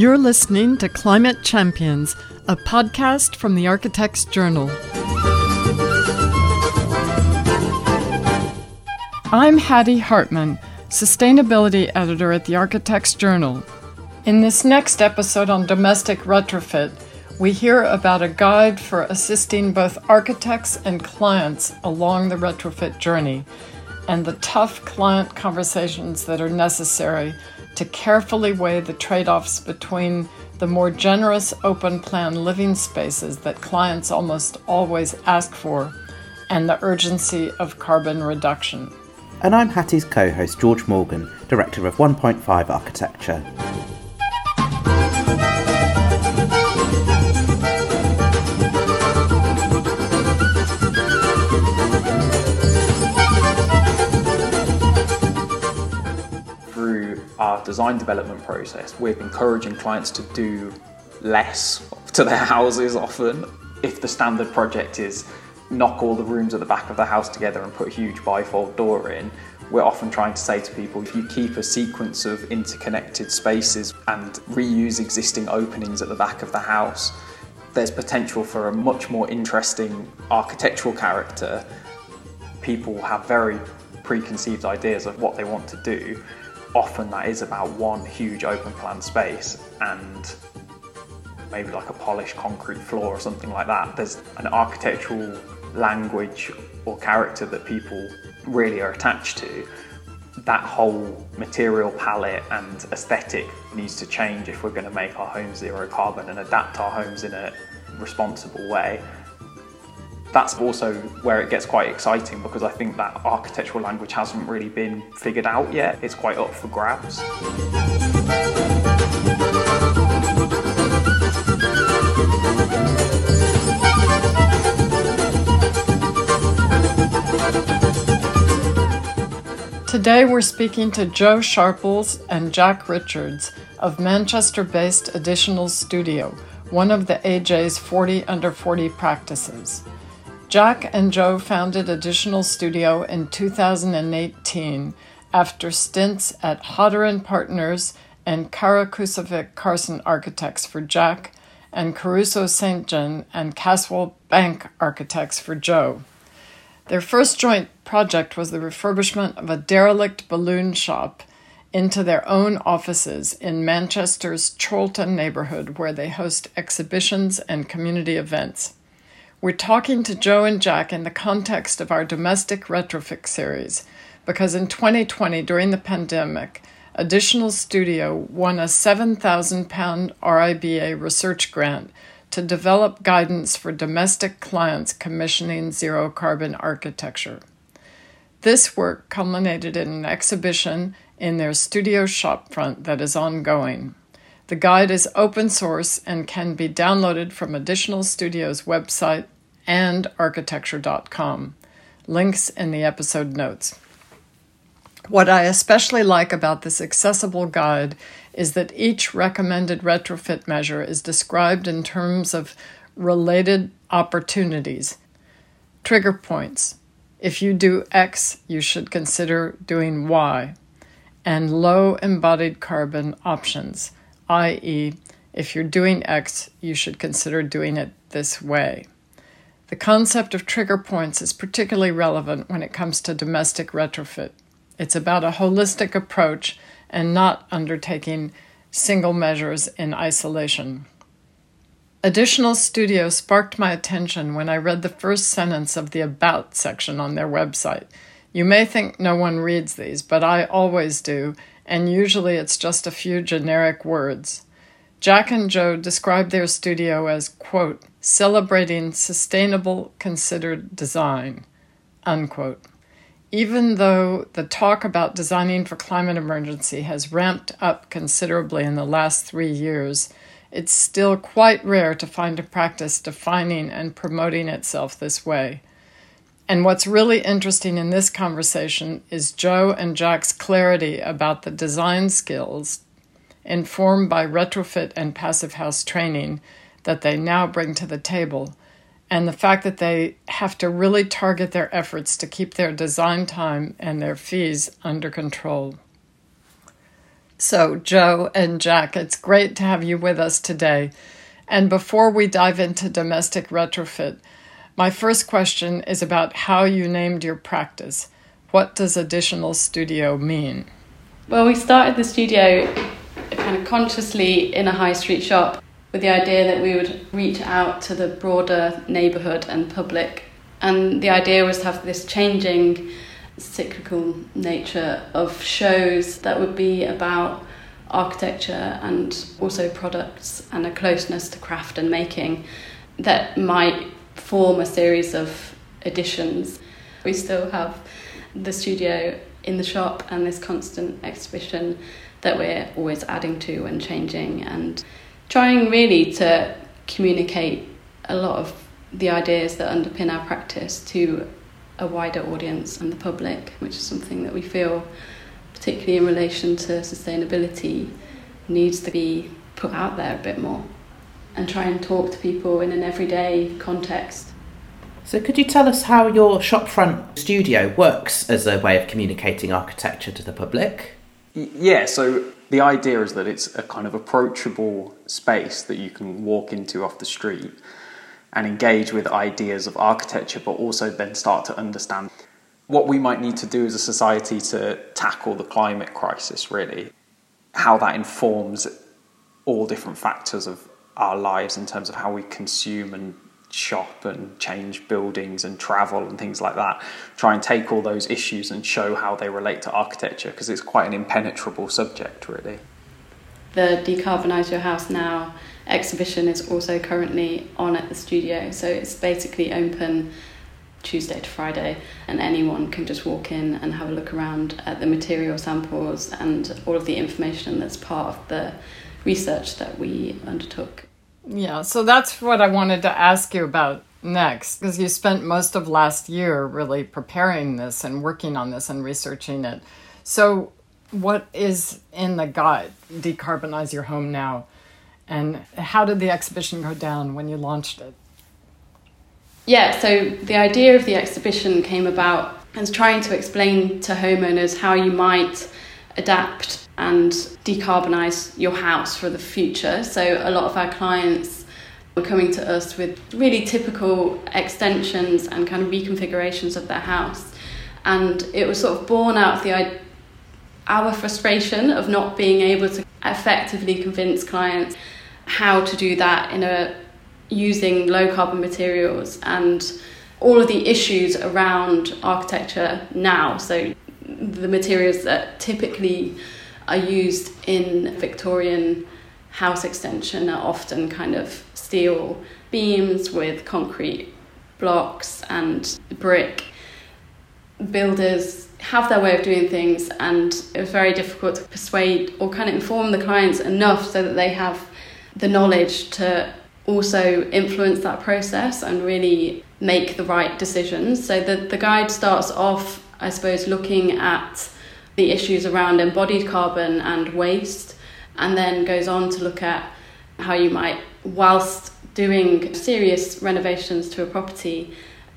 You're listening to Climate Champions, a podcast from the Architects Journal. I'm Hattie Hartman, Sustainability Editor at the Architects Journal. In this next episode on domestic retrofit, we hear about a guide for assisting both architects and clients along the retrofit journey and the tough client conversations that are necessary to carefully weigh the trade offs between the more generous open plan living spaces that clients almost always ask for and the urgency of carbon reduction. And I'm Hattie's co host, George Morgan, Director of 1.5 Architecture. Our design development process, we're encouraging clients to do less to their houses often. If the standard project is knock all the rooms at the back of the house together and put a huge bifold door in, we're often trying to say to people if you keep a sequence of interconnected spaces and reuse existing openings at the back of the house, there's potential for a much more interesting architectural character. People have very preconceived ideas of what they want to do often that is about one huge open plan space and maybe like a polished concrete floor or something like that. There's an architectural language or character that people really are attached to. That whole material palette and aesthetic needs to change if we're going to make our homes zero carbon and adapt our homes in a responsible way that's also where it gets quite exciting because I think that architectural language hasn't really been figured out yet. It's quite up for grabs. Today we're speaking to Joe Sharples and Jack Richards of Manchester based Additional Studio, one of the AJ's 40 under 40 practices. Jack and Joe founded Additional Studio in 2018 after stints at Hodder & Partners and Karakusevic Carson Architects for Jack and Caruso St. John and Caswell Bank Architects for Joe. Their first joint project was the refurbishment of a derelict balloon shop into their own offices in Manchester's Chorlton neighborhood, where they host exhibitions and community events. We're talking to Joe and Jack in the context of our domestic retrofit series because in 2020, during the pandemic, Additional Studio won a £7,000 RIBA research grant to develop guidance for domestic clients commissioning zero carbon architecture. This work culminated in an exhibition in their studio shopfront that is ongoing. The guide is open source and can be downloaded from Additional Studios website and architecture.com. Links in the episode notes. What I especially like about this accessible guide is that each recommended retrofit measure is described in terms of related opportunities, trigger points. If you do X, you should consider doing Y, and low embodied carbon options i.e., if you're doing X, you should consider doing it this way. The concept of trigger points is particularly relevant when it comes to domestic retrofit. It's about a holistic approach and not undertaking single measures in isolation. Additional Studio sparked my attention when I read the first sentence of the About section on their website. You may think no one reads these, but I always do, and usually it's just a few generic words. Jack and Joe describe their studio as, quote, celebrating sustainable, considered design, unquote. Even though the talk about designing for climate emergency has ramped up considerably in the last three years, it's still quite rare to find a practice defining and promoting itself this way. And what's really interesting in this conversation is Joe and Jack's clarity about the design skills informed by retrofit and passive house training that they now bring to the table, and the fact that they have to really target their efforts to keep their design time and their fees under control. So, Joe and Jack, it's great to have you with us today. And before we dive into domestic retrofit, my first question is about how you named your practice. What does additional studio mean? Well, we started the studio kind of consciously in a high street shop with the idea that we would reach out to the broader neighbourhood and public. And the idea was to have this changing, cyclical nature of shows that would be about architecture and also products and a closeness to craft and making that might form a series of editions. We still have the studio in the shop and this constant exhibition that we're always adding to and changing and trying really to communicate a lot of the ideas that underpin our practice to a wider audience and the public, which is something that we feel, particularly in relation to sustainability, needs to be put out there a bit more and try and talk to people in an everyday context so, could you tell us how your shopfront studio works as a way of communicating architecture to the public? Yeah, so the idea is that it's a kind of approachable space that you can walk into off the street and engage with ideas of architecture, but also then start to understand what we might need to do as a society to tackle the climate crisis, really. How that informs all different factors of our lives in terms of how we consume and shop and change buildings and travel and things like that. Try and take all those issues and show how they relate to architecture because it's quite an impenetrable subject, really. The Decarbonise Your House Now exhibition is also currently on at the studio, so it's basically open Tuesday to Friday, and anyone can just walk in and have a look around at the material samples and all of the information that's part of the research that we undertook. Yeah, so that's what I wanted to ask you about next, because you spent most of last year really preparing this and working on this and researching it. So, what is in the guide, Decarbonize Your Home Now? And how did the exhibition go down when you launched it? Yeah, so the idea of the exhibition came about as trying to explain to homeowners how you might adapt and decarbonize your house for the future. So a lot of our clients were coming to us with really typical extensions and kind of reconfigurations of their house. And it was sort of born out of the our frustration of not being able to effectively convince clients how to do that in a using low carbon materials and all of the issues around architecture now. So the materials that typically are used in Victorian house extension are often kind of steel beams with concrete blocks and brick. Builders have their way of doing things, and it was very difficult to persuade or kind of inform the clients enough so that they have the knowledge to also influence that process and really make the right decisions. So the, the guide starts off, I suppose, looking at the issues around embodied carbon and waste, and then goes on to look at how you might, whilst doing serious renovations to a property,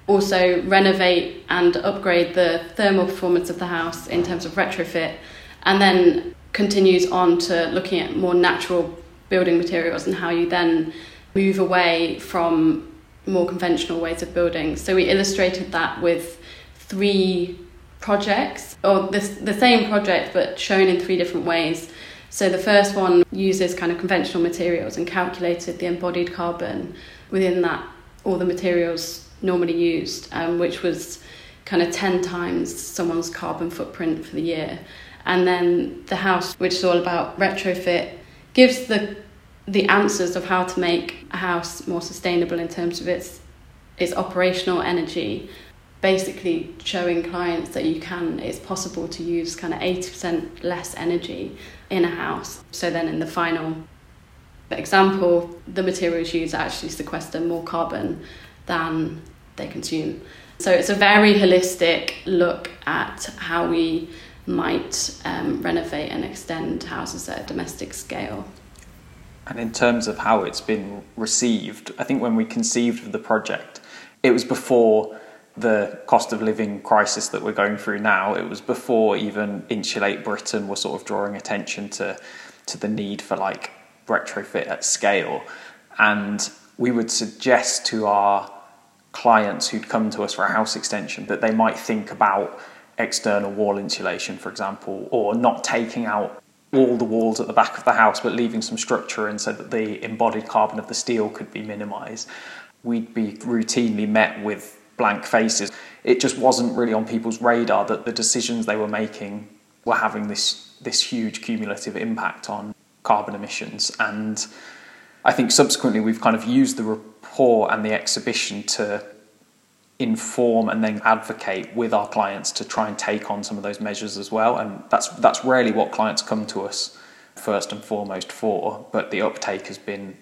also renovate and upgrade the thermal performance of the house in terms of retrofit, and then continues on to looking at more natural building materials and how you then move away from more conventional ways of building. So we illustrated that with three projects, or this, the same project but shown in three different ways. So the first one uses kind of conventional materials and calculated the embodied carbon within that, all the materials normally used, um, which was kind of 10 times someone's carbon footprint for the year. And then the house, which is all about retrofit, gives the the answers of how to make a house more sustainable in terms of its its operational energy basically showing clients that you can it's possible to use kind of 80% less energy in a house. So then in the final example the materials used actually sequester more carbon than they consume. So it's a very holistic look at how we might um, renovate and extend houses at a domestic scale. And in terms of how it's been received i think when we conceived of the project it was before the cost of living crisis that we're going through now. It was before even Insulate Britain were sort of drawing attention to to the need for like retrofit at scale. And we would suggest to our clients who'd come to us for a house extension that they might think about external wall insulation, for example, or not taking out all the walls at the back of the house but leaving some structure in so that the embodied carbon of the steel could be minimised. We'd be routinely met with blank faces. It just wasn't really on people's radar that the decisions they were making were having this this huge cumulative impact on carbon emissions. And I think subsequently we've kind of used the report and the exhibition to inform and then advocate with our clients to try and take on some of those measures as well. And that's that's rarely what clients come to us first and foremost for but the uptake has been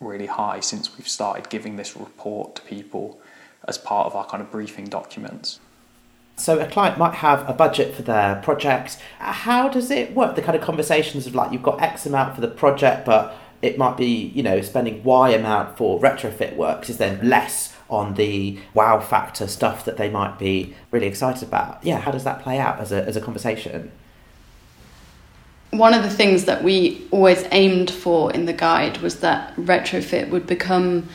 really high since we've started giving this report to people as part of our kind of briefing documents. So a client might have a budget for their project. How does it work? The kind of conversations of like you've got X amount for the project, but it might be you know spending Y amount for retrofit works is then less on the wow factor stuff that they might be really excited about. Yeah, how does that play out as a as a conversation? One of the things that we always aimed for in the guide was that retrofit would become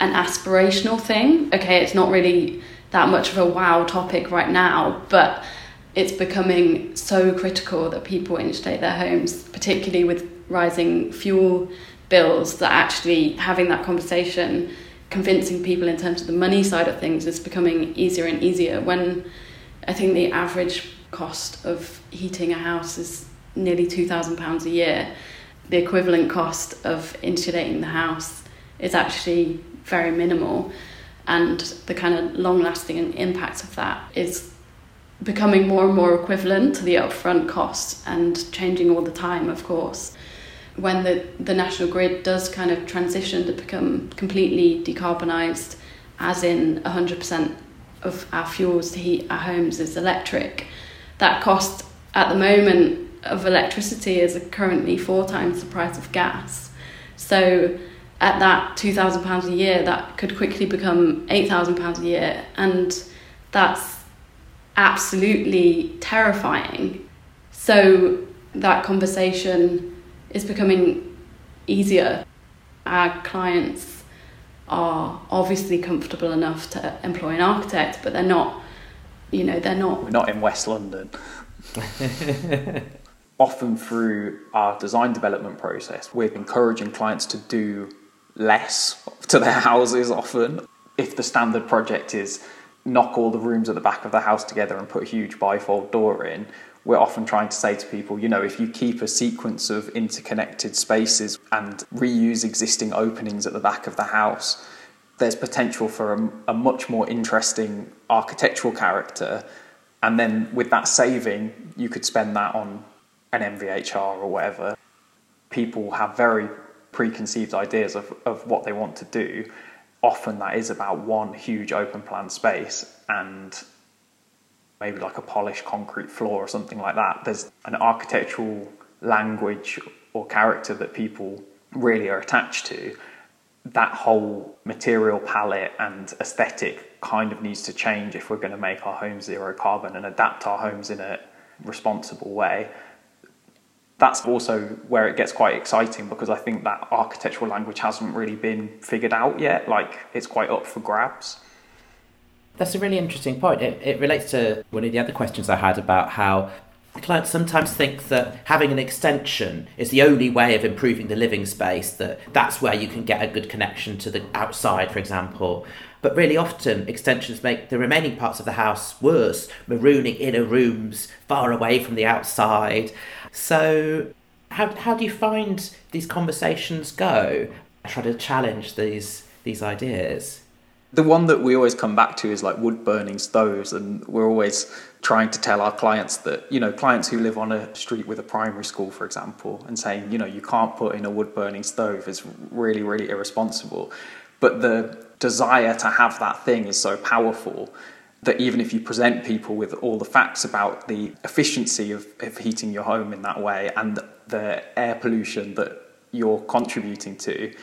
an aspirational thing. Okay, it's not really that much of a wow topic right now, but it's becoming so critical that people insulate their homes, particularly with rising fuel bills, that actually having that conversation, convincing people in terms of the money side of things is becoming easier and easier. When I think the average cost of heating a house is nearly £2,000 a year, the equivalent cost of insulating the house is actually very minimal. And the kind of long lasting impact of that is becoming more and more equivalent to the upfront cost and changing all the time of course. When the, the national grid does kind of transition to become completely decarbonised as in 100% of our fuels to heat our homes is electric that cost at the moment of electricity is currently four times the price of gas. So at that £2,000 a year, that could quickly become £8,000 a year. And that's absolutely terrifying. So that conversation is becoming easier. Our clients are obviously comfortable enough to employ an architect, but they're not, you know, they're not. We're not in West London. Often through our design development process, we're encouraging clients to do less to their houses often. If the standard project is knock all the rooms at the back of the house together and put a huge bifold door in, we're often trying to say to people, you know, if you keep a sequence of interconnected spaces and reuse existing openings at the back of the house, there's potential for a, a much more interesting architectural character. And then with that saving, you could spend that on an MVHR or whatever. People have very preconceived ideas of, of what they want to do, often that is about one huge open plan space and maybe like a polished concrete floor or something like that. There's an architectural language or character that people really are attached to. That whole material palette and aesthetic kind of needs to change if we're going to make our homes zero carbon and adapt our homes in a responsible way that's also where it gets quite exciting because I think that architectural language hasn't really been figured out yet. Like it's quite up for grabs. That's a really interesting point. It, it relates to one of the other questions I had about how clients sometimes think that having an extension is the only way of improving the living space, that that's where you can get a good connection to the outside, for example. But really often, extensions make the remaining parts of the house worse, marooning inner rooms far away from the outside. So, how, how do you find these conversations go? Try to challenge these these ideas. The one that we always come back to is like wood burning stoves, and we're always trying to tell our clients that you know clients who live on a street with a primary school, for example, and saying you know you can't put in a wood burning stove is really really irresponsible. But the desire to have that thing is so powerful that even if you present people with all the facts about the efficiency of, of heating your home in that way and the air pollution that you're contributing to,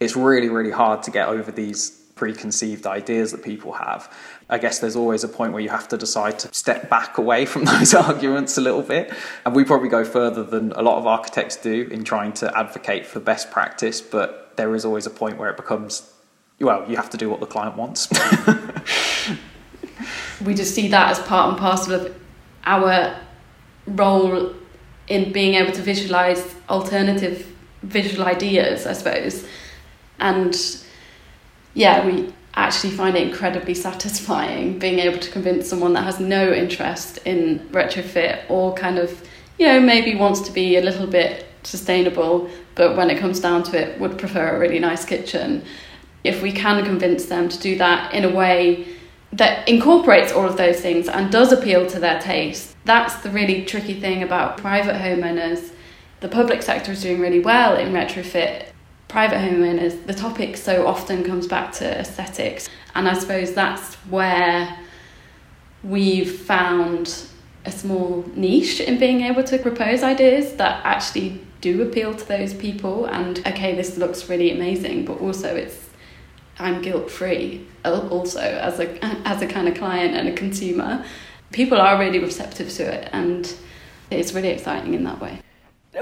it's really, really hard to get over these preconceived ideas that people have. I guess there's always a point where you have to decide to step back away from those arguments a little bit. And we probably go further than a lot of architects do in trying to advocate for best practice, but there is always a point where it becomes well, you have to do what the client wants. we just see that as part and parcel of our role in being able to visualize alternative visual ideas, I suppose. And yeah, we actually find it incredibly satisfying being able to convince someone that has no interest in retrofit or kind of, you know, maybe wants to be a little bit sustainable, but when it comes down to it, would prefer a really nice kitchen. If we can convince them to do that in a way that incorporates all of those things and does appeal to their taste, that's the really tricky thing about private homeowners. The public sector is doing really well in retrofit private homeowners, the topic so often comes back to aesthetics. And I suppose that's where we've found a small niche in being able to propose ideas that actually do appeal to those people. And okay, this looks really amazing, but also it's I'm guilt free also as a as a kind of client and a consumer. People are really receptive to it, and it's really exciting in that way.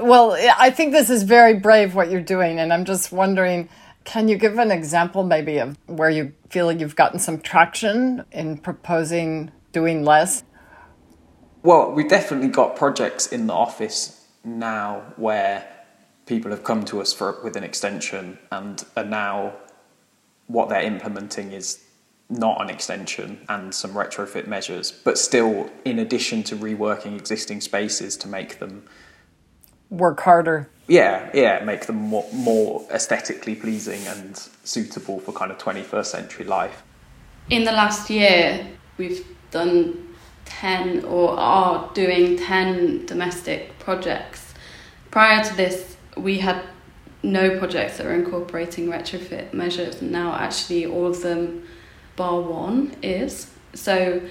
Well, I think this is very brave what you're doing, and I'm just wondering can you give an example maybe of where you feel you've gotten some traction in proposing doing less? Well, we've definitely got projects in the office now where people have come to us for with an extension and are now what they're implementing is not an extension and some retrofit measures, but still in addition to reworking existing spaces to make them work harder. Yeah, yeah, make them more, more aesthetically pleasing and suitable for kind of 21st century life. In the last year, we've done 10 or are doing 10 domestic projects. Prior to this, we had no projects that were incorporating retrofit measures, now actually all of them, bar one, is. So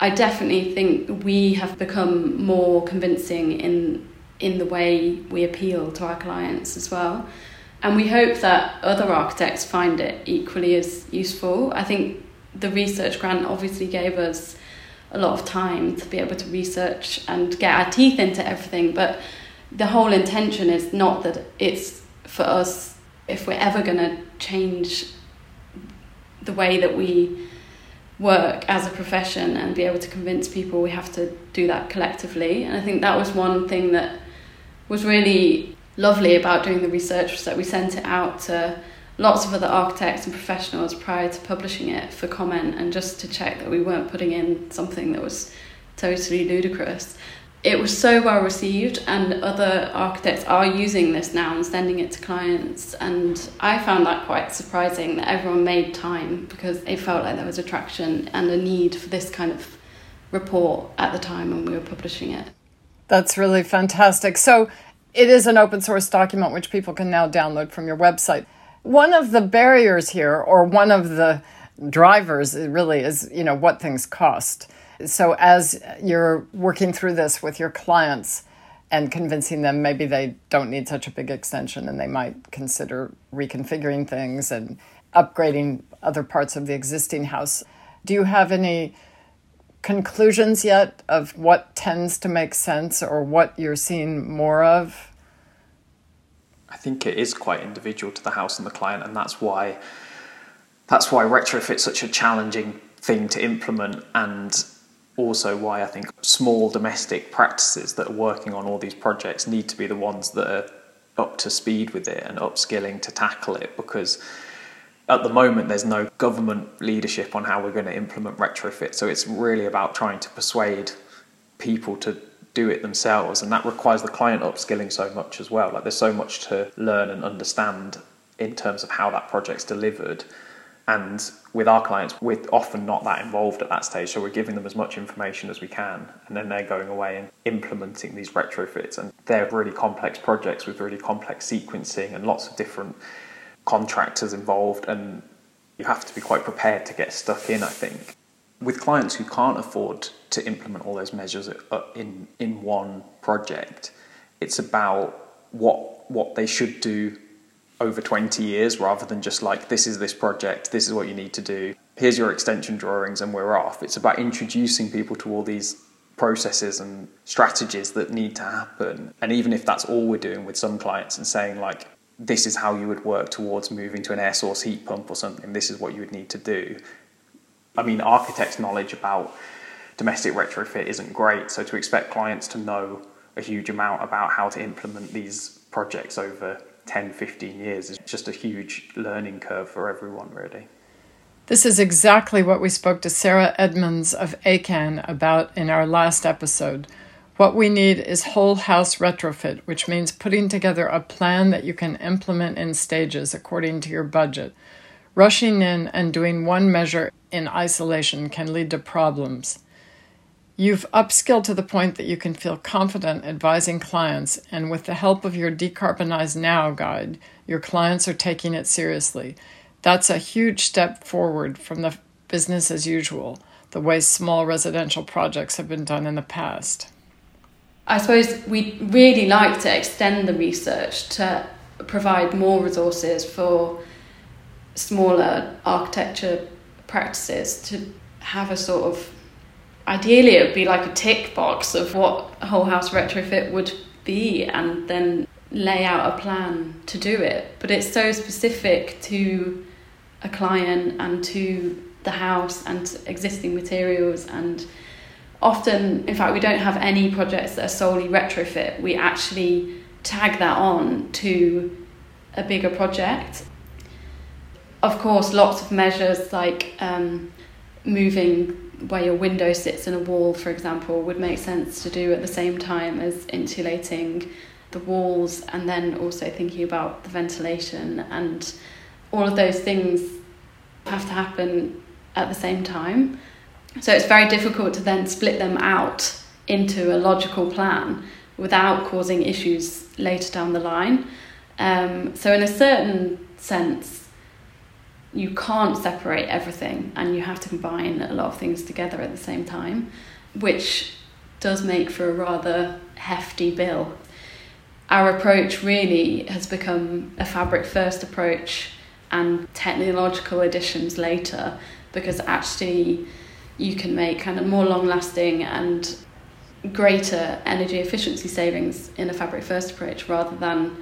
I definitely think we have become more convincing in in the way we appeal to our clients as well. And we hope that other architects find it equally as useful. I think the research grant obviously gave us a lot of time to be able to research and get our teeth into everything, but the whole intention is not that it's for us, if we're ever going to change the way that we work as a profession and be able to convince people, we have to do that collectively. And I think that was one thing that was really lovely about doing the research was that we sent it out to lots of other architects and professionals prior to publishing it for comment and just to check that we weren't putting in something that was totally ludicrous. It was so well received, and other architects are using this now and sending it to clients. And I found that quite surprising that everyone made time because it felt like there was attraction and a need for this kind of report at the time when we were publishing it. That's really fantastic. So it is an open source document which people can now download from your website. One of the barriers here, or one of the drivers, really is you know what things cost. So as you're working through this with your clients and convincing them maybe they don't need such a big extension and they might consider reconfiguring things and upgrading other parts of the existing house. Do you have any conclusions yet of what tends to make sense or what you're seeing more of? I think it is quite individual to the house and the client, and that's why that's why retrofit's such a challenging thing to implement, and also why I think small domestic practices that are working on all these projects need to be the ones that are up to speed with it and upskilling to tackle it because at the moment there's no government leadership on how we're going to implement retrofit. So it's really about trying to persuade people to do it themselves and that requires the client upskilling so much as well. Like there's so much to learn and understand in terms of how that project's delivered and with our clients we're often not that involved at that stage so we're giving them as much information as we can and then they're going away and implementing these retrofits and they're really complex projects with really complex sequencing and lots of different contractors involved, and you have to be quite prepared to get stuck in, I think. With clients who can't afford to implement all those measures uh, in, in one project, it's about what, what they should do over 20 years rather than just like this is this project this is what you need to do here's your extension drawings and we're off. It's about introducing people to all these processes and strategies that need to happen. And even if that's all we're doing with some clients and saying like this is how you would work towards moving to an air source heat pump or something this is what you would need to do. I mean architects knowledge about domestic retrofit isn't great so to expect clients to know a huge amount about how to implement these projects over 10, 15 years is just a huge learning curve for everyone, really. This is exactly what we spoke to Sarah Edmonds of ACAN about in our last episode. What we need is whole house retrofit, which means putting together a plan that you can implement in stages according to your budget. Rushing in and doing one measure in isolation can lead to problems. You've upskilled to the point that you can feel confident advising clients, and with the help of your Decarbonize Now guide, your clients are taking it seriously. That's a huge step forward from the business as usual, the way small residential projects have been done in the past. I suppose we'd really like to extend the research to provide more resources for smaller architecture practices to have a sort of ideally it would be like a tick box of what a whole house retrofit would be and then lay out a plan to do it. But it's so specific to a client and to the house and existing materials and often in fact we don't have any projects that are solely retrofit. We actually tag that on to a bigger project. Of course lots of measures like um, moving where your window sits in a wall, for example, would make sense to do at the same time as insulating the walls and then also thinking about the ventilation and all of those things have to happen at the same time. So it's very difficult to then split them out into a logical plan without causing issues later down the line. Um, so, in a certain sense, you can't separate everything and you have to combine a lot of things together at the same time, which does make for a rather hefty bill. Our approach really has become a fabric first approach and technological additions later because actually you can make kind of more long lasting and greater energy efficiency savings in a fabric first approach rather than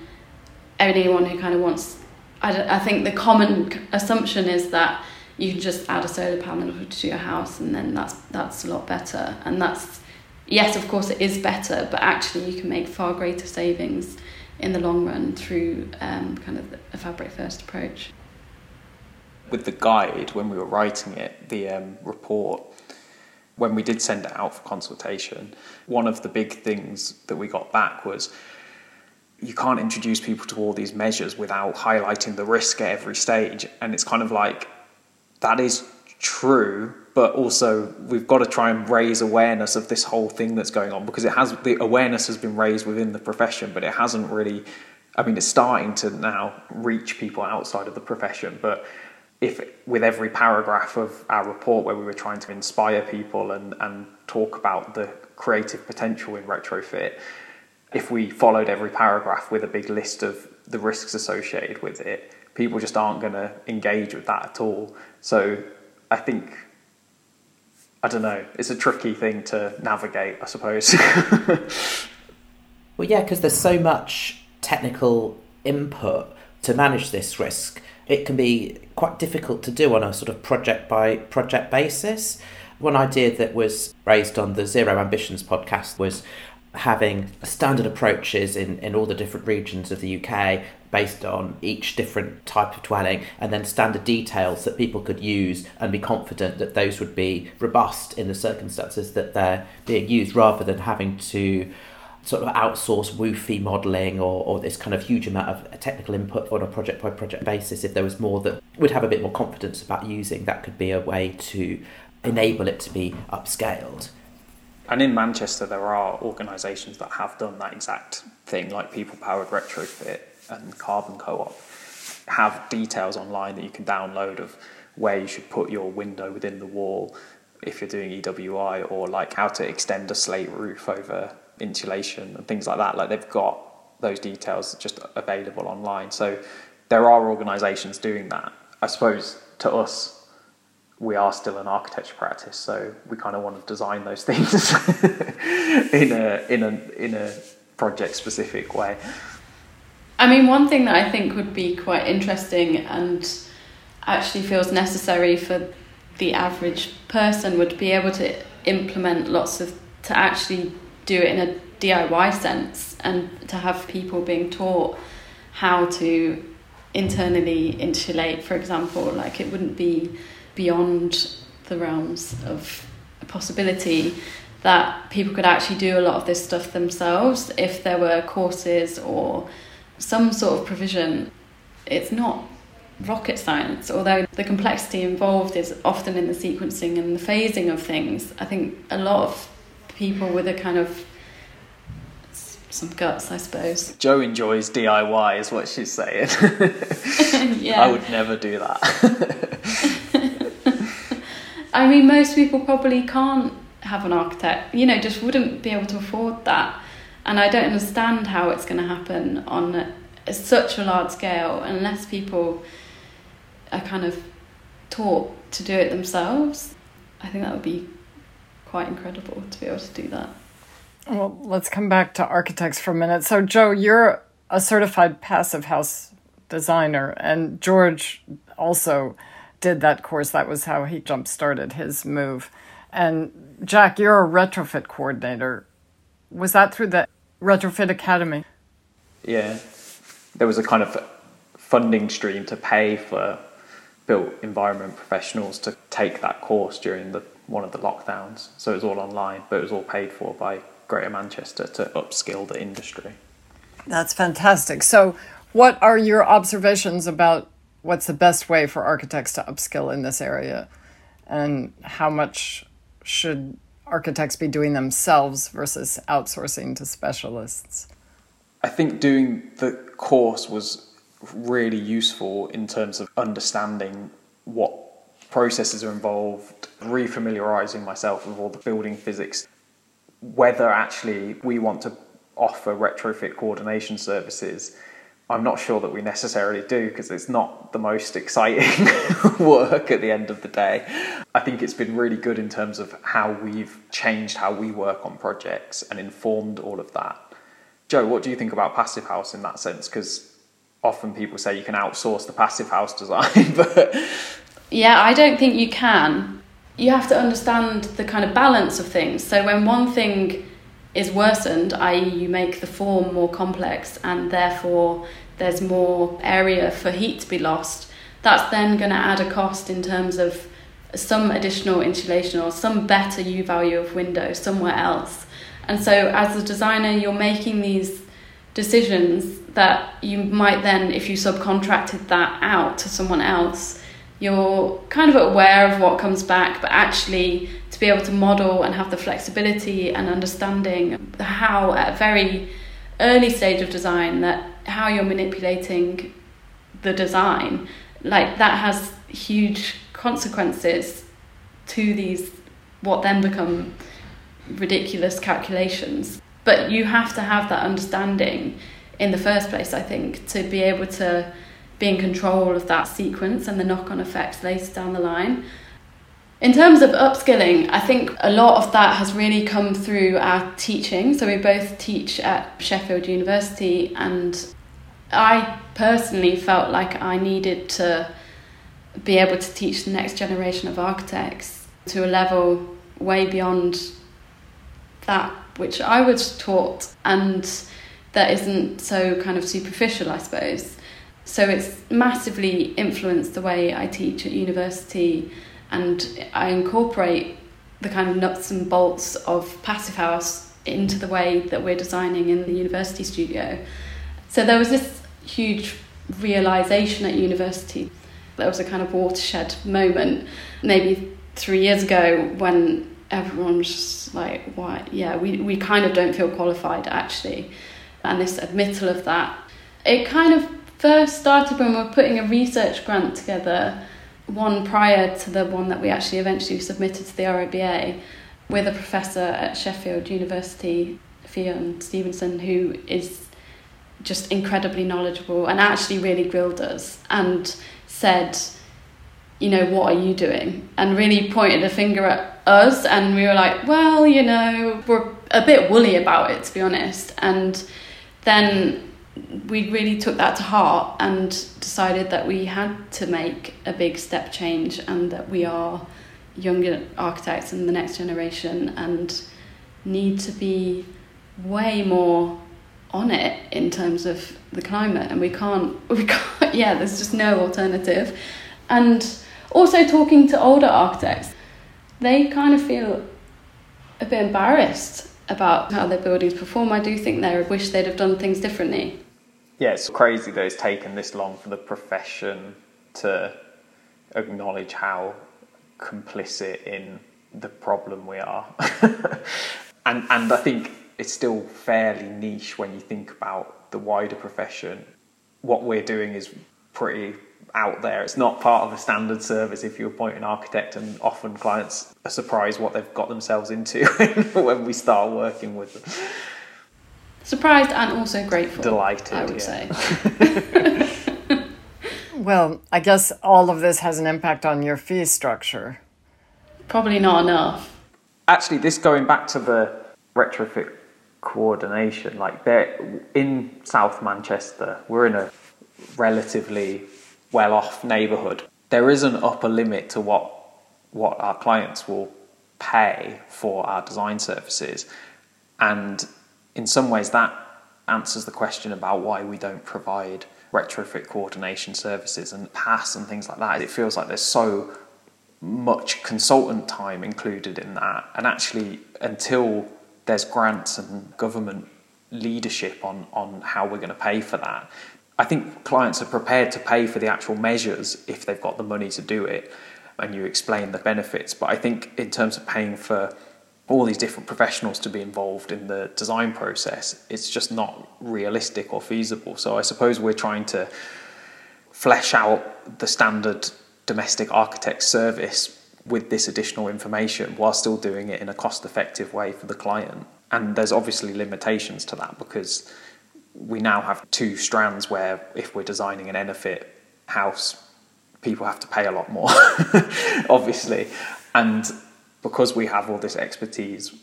anyone who kind of wants I, I think the common assumption is that you can just add a solar panel to your house and then that's that's a lot better. And that's yes of course it is better but actually you can make far greater savings in the long run through um, kind of a fabric first approach. With the guide when we were writing it the um, report when we did send it out for consultation one of the big things that we got back was you can't introduce people to all these measures without highlighting the risk at every stage. And it's kind of like that is true, but also we've got to try and raise awareness of this whole thing that's going on because it has the awareness has been raised within the profession, but it hasn't really. I mean, it's starting to now reach people outside of the profession, but if with every paragraph of our report where we were trying to inspire people and, and talk about the creative potential in retrofit, if we followed every paragraph with a big list of the risks associated with it, people just aren't going to engage with that at all. So I think, I don't know, it's a tricky thing to navigate, I suppose. well, yeah, because there's so much technical input to manage this risk. It can be quite difficult to do on a sort of project by project basis. One idea that was raised on the Zero Ambitions podcast was having standard approaches in, in all the different regions of the UK based on each different type of dwelling and then standard details that people could use and be confident that those would be robust in the circumstances that they're being used rather than having to sort of outsource WUFI modelling or, or this kind of huge amount of technical input on a project by project basis. If there was more that would have a bit more confidence about using that could be a way to enable it to be upscaled and in Manchester, there are organisations that have done that exact thing, like People Powered Retrofit and Carbon Co op, have details online that you can download of where you should put your window within the wall if you're doing EWI, or like how to extend a slate roof over insulation and things like that. Like they've got those details just available online. So there are organisations doing that. I suppose to us, we are still an architecture practice, so we kind of want to design those things in a in a in a project specific way. I mean, one thing that I think would be quite interesting and actually feels necessary for the average person would be able to implement lots of to actually do it in a DIY sense and to have people being taught how to internally insulate, for example, like it wouldn't be beyond the realms of a possibility that people could actually do a lot of this stuff themselves if there were courses or some sort of provision. It's not rocket science, although the complexity involved is often in the sequencing and the phasing of things. I think a lot of people with a kind of some guts, I suppose. Joe enjoys DIY, is what she's saying. yeah. I would never do that. I mean, most people probably can't have an architect, you know, just wouldn't be able to afford that. And I don't understand how it's going to happen on such a large scale unless people are kind of taught to do it themselves. I think that would be quite incredible to be able to do that. Well, let's come back to architects for a minute. So, Joe, you're a certified passive house designer, and George also did that course. That was how he jump started his move. And Jack, you're a retrofit coordinator. Was that through the Retrofit Academy? Yeah, there was a kind of funding stream to pay for built environment professionals to take that course during the one of the lockdowns. So it was all online, but it was all paid for by Greater Manchester to upskill the industry. That's fantastic. So, what are your observations about what's the best way for architects to upskill in this area? And how much should architects be doing themselves versus outsourcing to specialists? I think doing the course was really useful in terms of understanding what processes are involved, refamiliarizing myself with all the building physics whether actually we want to offer retrofit coordination services, I'm not sure that we necessarily do because it's not the most exciting work at the end of the day. I think it's been really good in terms of how we've changed how we work on projects and informed all of that. Joe, what do you think about passive house in that sense? Because often people say you can outsource the passive house design, but yeah, I don't think you can you have to understand the kind of balance of things. So when one thing is worsened, i.e., you make the form more complex and therefore there's more area for heat to be lost, that's then going to add a cost in terms of some additional insulation or some better U value of window somewhere else. And so, as a designer, you're making these decisions that you might then, if you subcontracted that out to someone else, you're kind of aware of what comes back, but actually to be able to model and have the flexibility and understanding how at a very early stage of design that how you're manipulating the design, like that has huge consequences to these what then become ridiculous calculations. But you have to have that understanding in the first place, I think, to be able to be in control of that sequence and the knock on effects later down the line. In terms of upskilling, I think a lot of that has really come through our teaching. So we both teach at Sheffield University, and I personally felt like I needed to be able to teach the next generation of architects to a level way beyond that which I was taught, and that isn't so kind of superficial, I suppose. So it's massively influenced the way I teach at university, and I incorporate the kind of nuts and bolts of Passive House into the way that we're designing in the university studio. So there was this huge realization at university. There was a kind of watershed moment, maybe three years ago, when everyone was just like, "Why? Yeah, we we kind of don't feel qualified actually," and this admittal of that. It kind of first started when we were putting a research grant together, one prior to the one that we actually eventually submitted to the RIBA, with a professor at Sheffield University, Fionn Stevenson, who is just incredibly knowledgeable and actually really grilled us and said, you know, what are you doing? And really pointed a finger at us. And we were like, well, you know, we're a bit woolly about it, to be honest. And then we really took that to heart and decided that we had to make a big step change and that we are younger architects and the next generation and need to be way more on it in terms of the climate. And we can't we can't yeah there's just no alternative. And also talking to older architects they kind of feel a bit embarrassed about how their buildings perform. I do think they wish they'd have done things differently yeah it's crazy that it's taken this long for the profession to acknowledge how complicit in the problem we are and and i think it's still fairly niche when you think about the wider profession. What we're doing is pretty out there. It's not part of a standard service if you appoint an architect, and often clients are surprised what they've got themselves into when we start working with them. Surprised and also grateful. Delighted, I would yeah. say. Well, I guess all of this has an impact on your fee structure. Probably not enough. Actually, this going back to the retrofit coordination. Like they're in South Manchester, we're in a relatively well-off neighbourhood. There is an upper limit to what what our clients will pay for our design services, and in some ways that answers the question about why we don't provide retrofit coordination services and PAS and things like that. It feels like there's so much consultant time included in that, and actually until there's grants and government leadership on, on how we're going to pay for that. I think clients are prepared to pay for the actual measures if they've got the money to do it and you explain the benefits. But I think in terms of paying for all these different professionals to be involved in the design process, it's just not realistic or feasible. So I suppose we're trying to flesh out the standard domestic architect service with this additional information while still doing it in a cost effective way for the client. And there's obviously limitations to that because we now have two strands where if we're designing an EnerPHit house, people have to pay a lot more, obviously. And because we have all this expertise,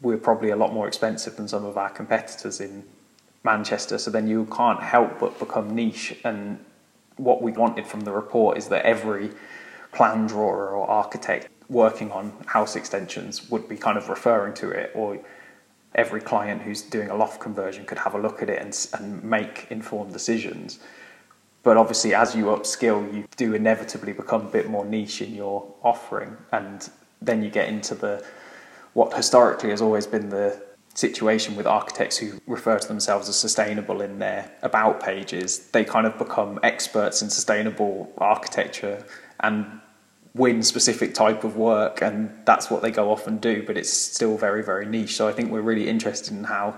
we're probably a lot more expensive than some of our competitors in Manchester. So then you can't help but become niche. And what we wanted from the report is that every plan drawer or architect working on house extensions would be kind of referring to it, or every client who's doing a loft conversion could have a look at it and, and make informed decisions. But obviously, as you upskill, you do inevitably become a bit more niche in your offering, and then you get into the what historically has always been the situation with architects who refer to themselves as sustainable in their about pages. They kind of become experts in sustainable architecture and win specific type of work and that's what they go off and do but it's still very very niche so i think we're really interested in how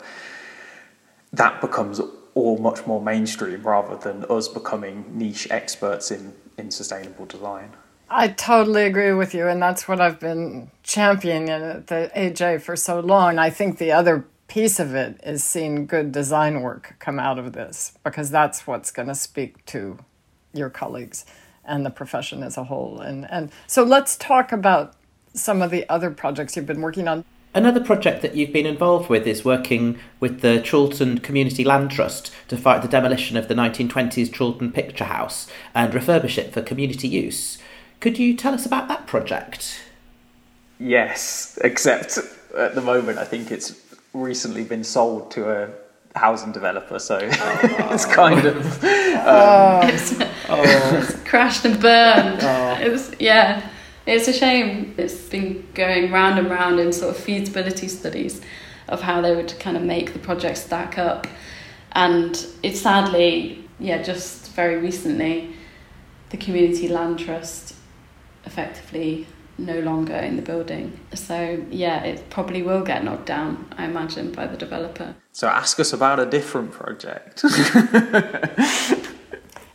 that becomes all much more mainstream rather than us becoming niche experts in in sustainable design I totally agree with you, and that's what I've been championing at the AJ for so long. I think the other piece of it is seeing good design work come out of this because that's what's going to speak to your colleagues and the profession as a whole. And, and so let's talk about some of the other projects you've been working on. Another project that you've been involved with is working with the Chorlton Community Land Trust to fight the demolition of the 1920s Chorlton Picture House and refurbish it for community use. Could you tell us about that project? Yes, except at the moment I think it's recently been sold to a housing developer, so it's kind of um, It's, it's crashed and burned. It's yeah. It's a shame. It's been going round and round in sort of feasibility studies of how they would kind of make the project stack up, and it's sadly, yeah, just very recently, the community land trust effectively no longer in the building. So yeah, it probably will get knocked down, I imagine, by the developer. So ask us about a different project.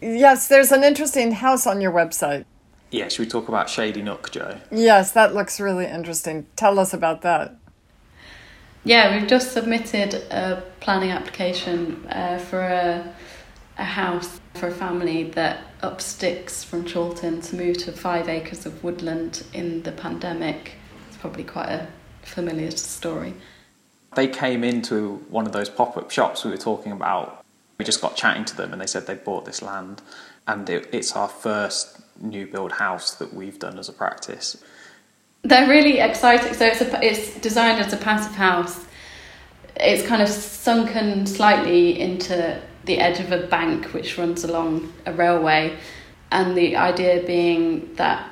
Yes, there's an interesting house on your website. yeah, should we talk about Shady Nook, Joe? Yes, that looks really interesting. Tell us about that. Yeah, we've just submitted a planning application uh, for a, a house for a family that up sticks from Chorlton to move to five acres of woodland in the pandemic. It's probably quite a familiar story. They came into one of those pop up shops we were talking about. We just got chatting to them and they said they bought this land and it, it's our first new build house that we've done as a practice. They're really exciting. So it's a, it's designed as a passive house. It's kind of sunken slightly into the edge of a bank which runs along a railway, and the idea being that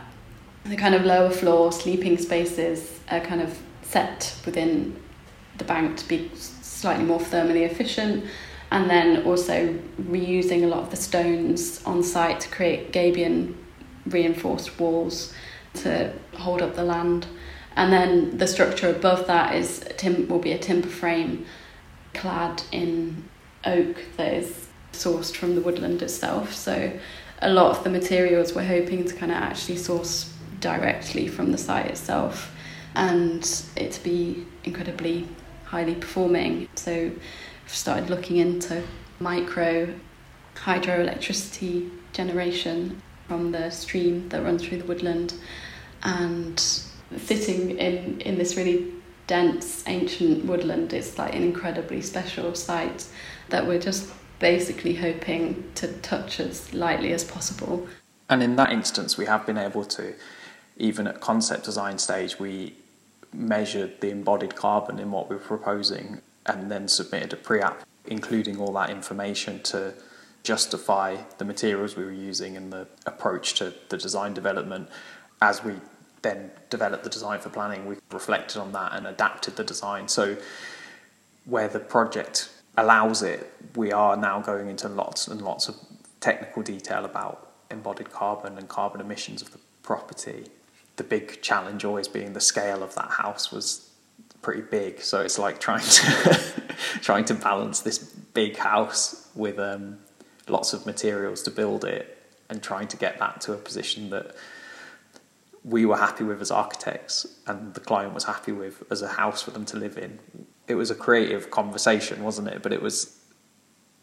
the kind of lower floor sleeping spaces are kind of set within the bank to be slightly more thermally efficient and then also reusing a lot of the stones on site to create gabion reinforced walls to hold up the land. And then the structure above that is tim- will be a timber frame clad in oak that is sourced from the woodland itself. So a lot of the materials we're hoping to kind of actually source directly from the site itself and it to be incredibly highly performing. So we've started looking into micro hydroelectricity generation from the stream that runs through the woodland and sitting in, in this really dense ancient woodland is like an incredibly special site that we're just basically hoping to touch as lightly as possible. And in that instance, we have been able to, even at concept design stage, we measured the embodied carbon in what we were proposing and then submitted a pre app, including all that information to justify the materials we were using and the approach to the design development. As we then developed the design for planning, we reflected on that and adapted the design. So, where the project allows it, we are now going into lots and lots of technical detail about embodied carbon and carbon emissions of the property. The big challenge always being the scale of that house was pretty big, so it's like trying to trying to balance this big house with um, lots of materials to build it and trying to get that to a position that we were happy with as architects and the client was happy with as a house for them to live in. It was a creative conversation, wasn't it? But it was,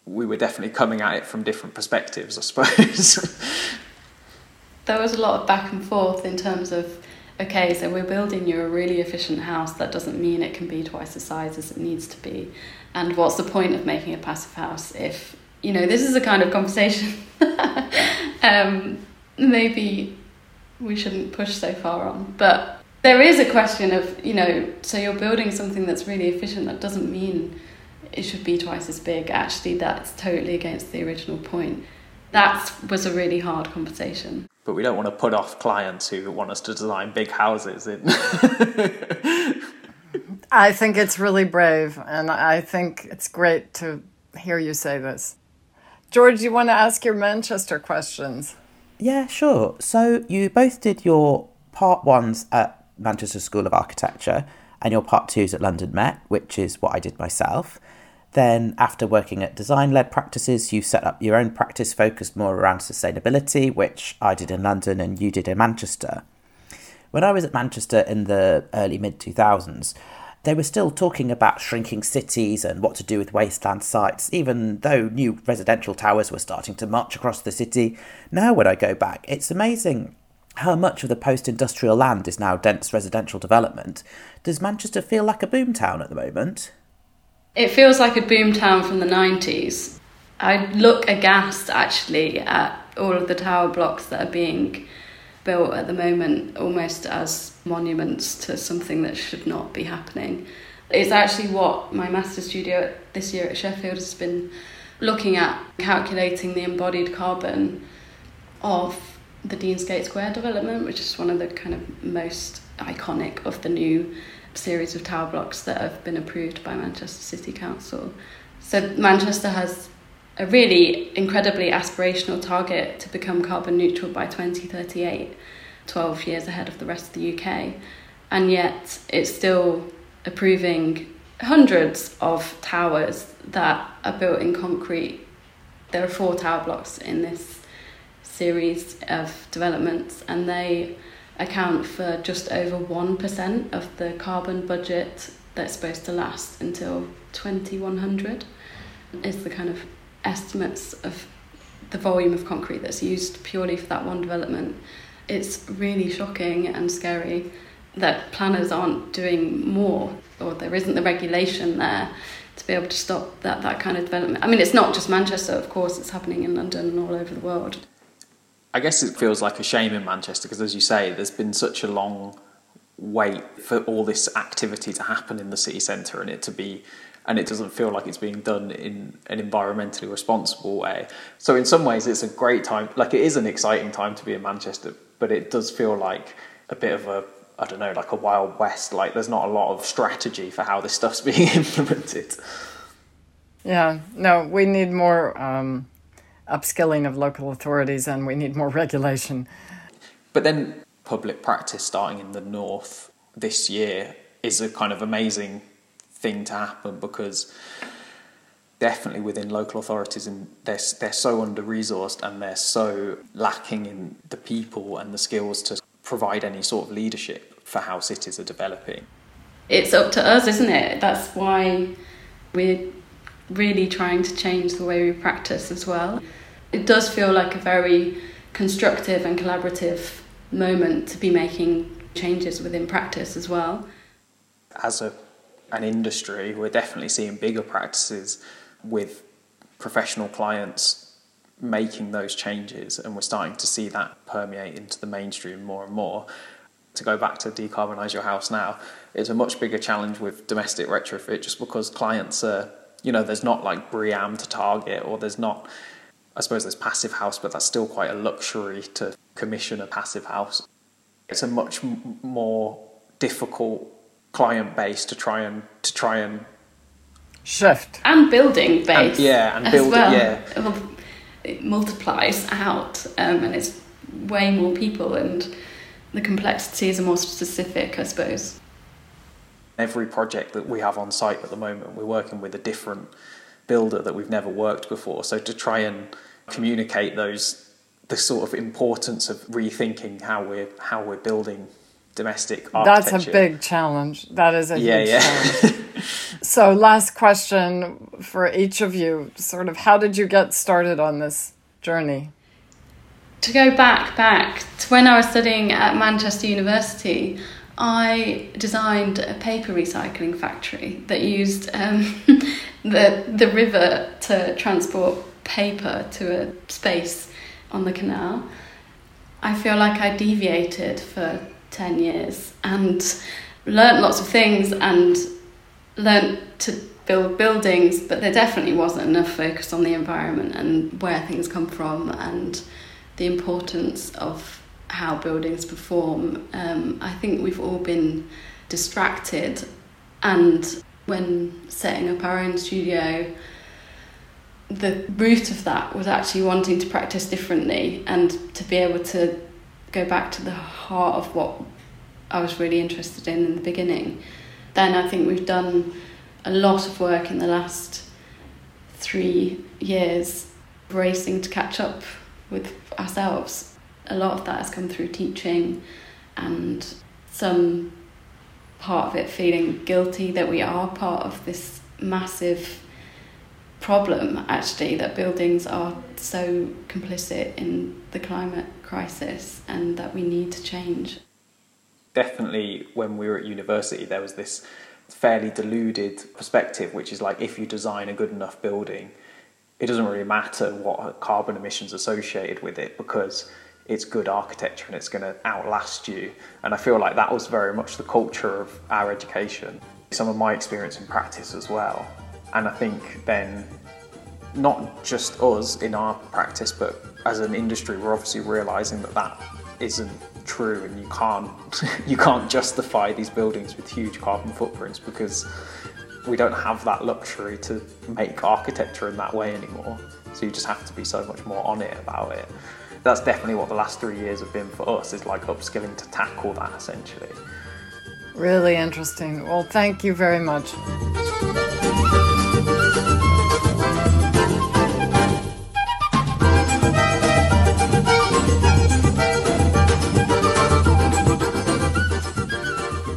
we were definitely coming at it from different perspectives, I suppose. there was a lot of back and forth in terms of, okay, so we're building you a really efficient house. That doesn't mean it can be twice the size as it needs to be. And what's the point of making a passive house if you know, this is a kind of conversation um, maybe we shouldn't push so far on. But there is a question of, you know, so you're building something that's really efficient, that doesn't mean it should be twice as big. Actually, that's totally against the original point. That was a really hard conversation. But we don't want to put off clients who want us to design big houses. In I think it's really brave, and I think it's great to hear you say this. George, you want to ask your Manchester questions? Yeah, sure. So you both did your part ones at Manchester School of Architecture and your part two is at London Met, which is what I did myself. Then, after working at design led practices, you set up your own practice focused more around sustainability, which I did in London and you did in Manchester. When I was at Manchester in the early mid 2000s, they were still talking about shrinking cities and what to do with wasteland sites, even though new residential towers were starting to march across the city. Now, when I go back, it's amazing how much of the post industrial land is now dense residential development. Does Manchester feel like a boomtown at the moment? It feels like a boomtown from the 90s. I look aghast actually at all of the tower blocks that are being built at the moment almost as monuments to something that should not be happening. It's actually what my master studio this year at Sheffield has been looking at, calculating the embodied carbon of the Deansgate Square development, which is one of the kind of most iconic of the new series of tower blocks that have been approved by Manchester City Council. So Manchester has a really incredibly aspirational target to become carbon neutral by 2038, 12 years ahead of the rest of the UK. And yet it's still approving hundreds of towers that are built in concrete. There are four tower blocks in this series of developments, and they account for just over 1% of the carbon budget that's supposed to last until 2100 is the kind of estimates of the volume of concrete that's used purely for that one development. It's really shocking and scary that planners aren't doing more or there isn't the regulation there to be able to stop that, that kind of development. I mean, it's not just Manchester, of course, it's happening in London and all over the world. I guess it feels like a shame in Manchester because, as you say, there's been such a long wait for all this activity to happen in the city centre and it to be and it doesn't feel like it's being done in an environmentally responsible way. So in some ways it's a great time like it is an exciting time to be in Manchester, but it does feel like a bit of a I don't know, like a wild west, like there's not a lot of strategy for how this stuff's being implemented. Yeah, no, we need more um, upskilling of local authorities and we need more regulation. But then public practice starting in the north this year is a kind of amazing thing to happen because definitely within local authorities and they're, they're so under resourced and they're so lacking in the people and the skills to provide any sort of leadership for how cities are developing. It's up to us, isn't it? That's why we're really trying to change the way we practice as well. It does feel like a very constructive and collaborative moment to be making changes within practice as well. As a, an industry, we're definitely seeing bigger practices with professional clients making those changes, and we're starting to see that permeate into the mainstream more and more. To go back to decarbonise your house now, it's a much bigger challenge with domestic retrofit just because clients are, you know, there's not like BREEAM to target, or there's not, I suppose there's passive house, but that's still quite a luxury to commission a passive house. It's a much m- more difficult client base to try and to try and shift and building base. And, yeah, and build well. it. Yeah, it multiplies out, um, and it's way more people, and the complexities are more specific, I suppose. Every project that we have on site at the moment, we're working with a different builder that we've never worked before. So to try and communicate those the sort of importance of rethinking how we're how we're building domestic architecture. That's a big challenge. That is a yeah, huge yeah. challenge. so last question for each of you, sort of how did you get started on this journey? To go back back to when I was studying at Manchester University, I designed a paper recycling factory that used um, the the river to transport paper to a space on the canal. I feel like I deviated for 10 years and learnt lots of things and learnt to build buildings, but there definitely wasn't enough focus on the environment and where things come from and the importance of how buildings perform. Um, I think we've all been distracted, and when setting up our own studio, the root of that was actually wanting to practice differently and to be able to go back to the heart of what I was really interested in in the beginning. Then I think we've done a lot of work in the last three years racing to catch up with ourselves. A lot of that has come through teaching and some part of it feeling guilty that we are part of this massive problem actually that buildings are so complicit in the climate crisis and that we need to change. Definitely, when we were at university, there was this fairly deluded perspective, which is like if you design a good enough building, it doesn't really matter what carbon emissions associated with it because it's good architecture and it's going to outlast you. And I feel like that was very much the culture of our education. Some of my experience in practice as well and I think then not just us in our practice, but as an industry, we're obviously realizing that that isn't true, and you can't you can't justify these buildings with huge carbon footprints because we don't have that luxury to make architecture in that way anymore. So you just have to be so much more on it about it. That's definitely what the last three years have been for us. Is like upskilling to tackle that essentially. Really interesting. Well, thank you very much.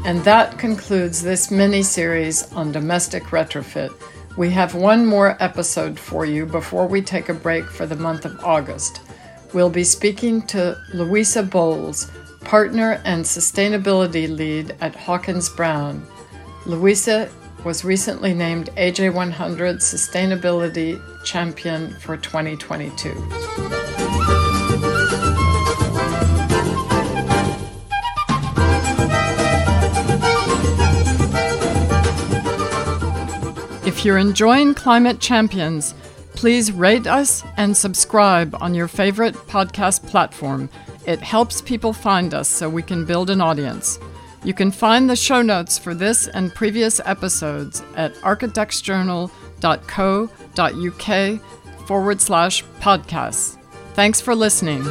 And that concludes this mini series on domestic retrofit. We have one more episode for you before we take a break for the month of August. We'll be speaking to Louisa Bowles, partner and sustainability lead at Hawkins Brown. Louisa was recently named AJ100 Sustainability Champion for 2022. If you're enjoying Climate Champions, please rate us and subscribe on your favorite podcast platform. It helps people find us so we can build an audience. You can find the show notes for this and previous episodes at architectsjournal.co.uk forward slash podcasts. Thanks for listening.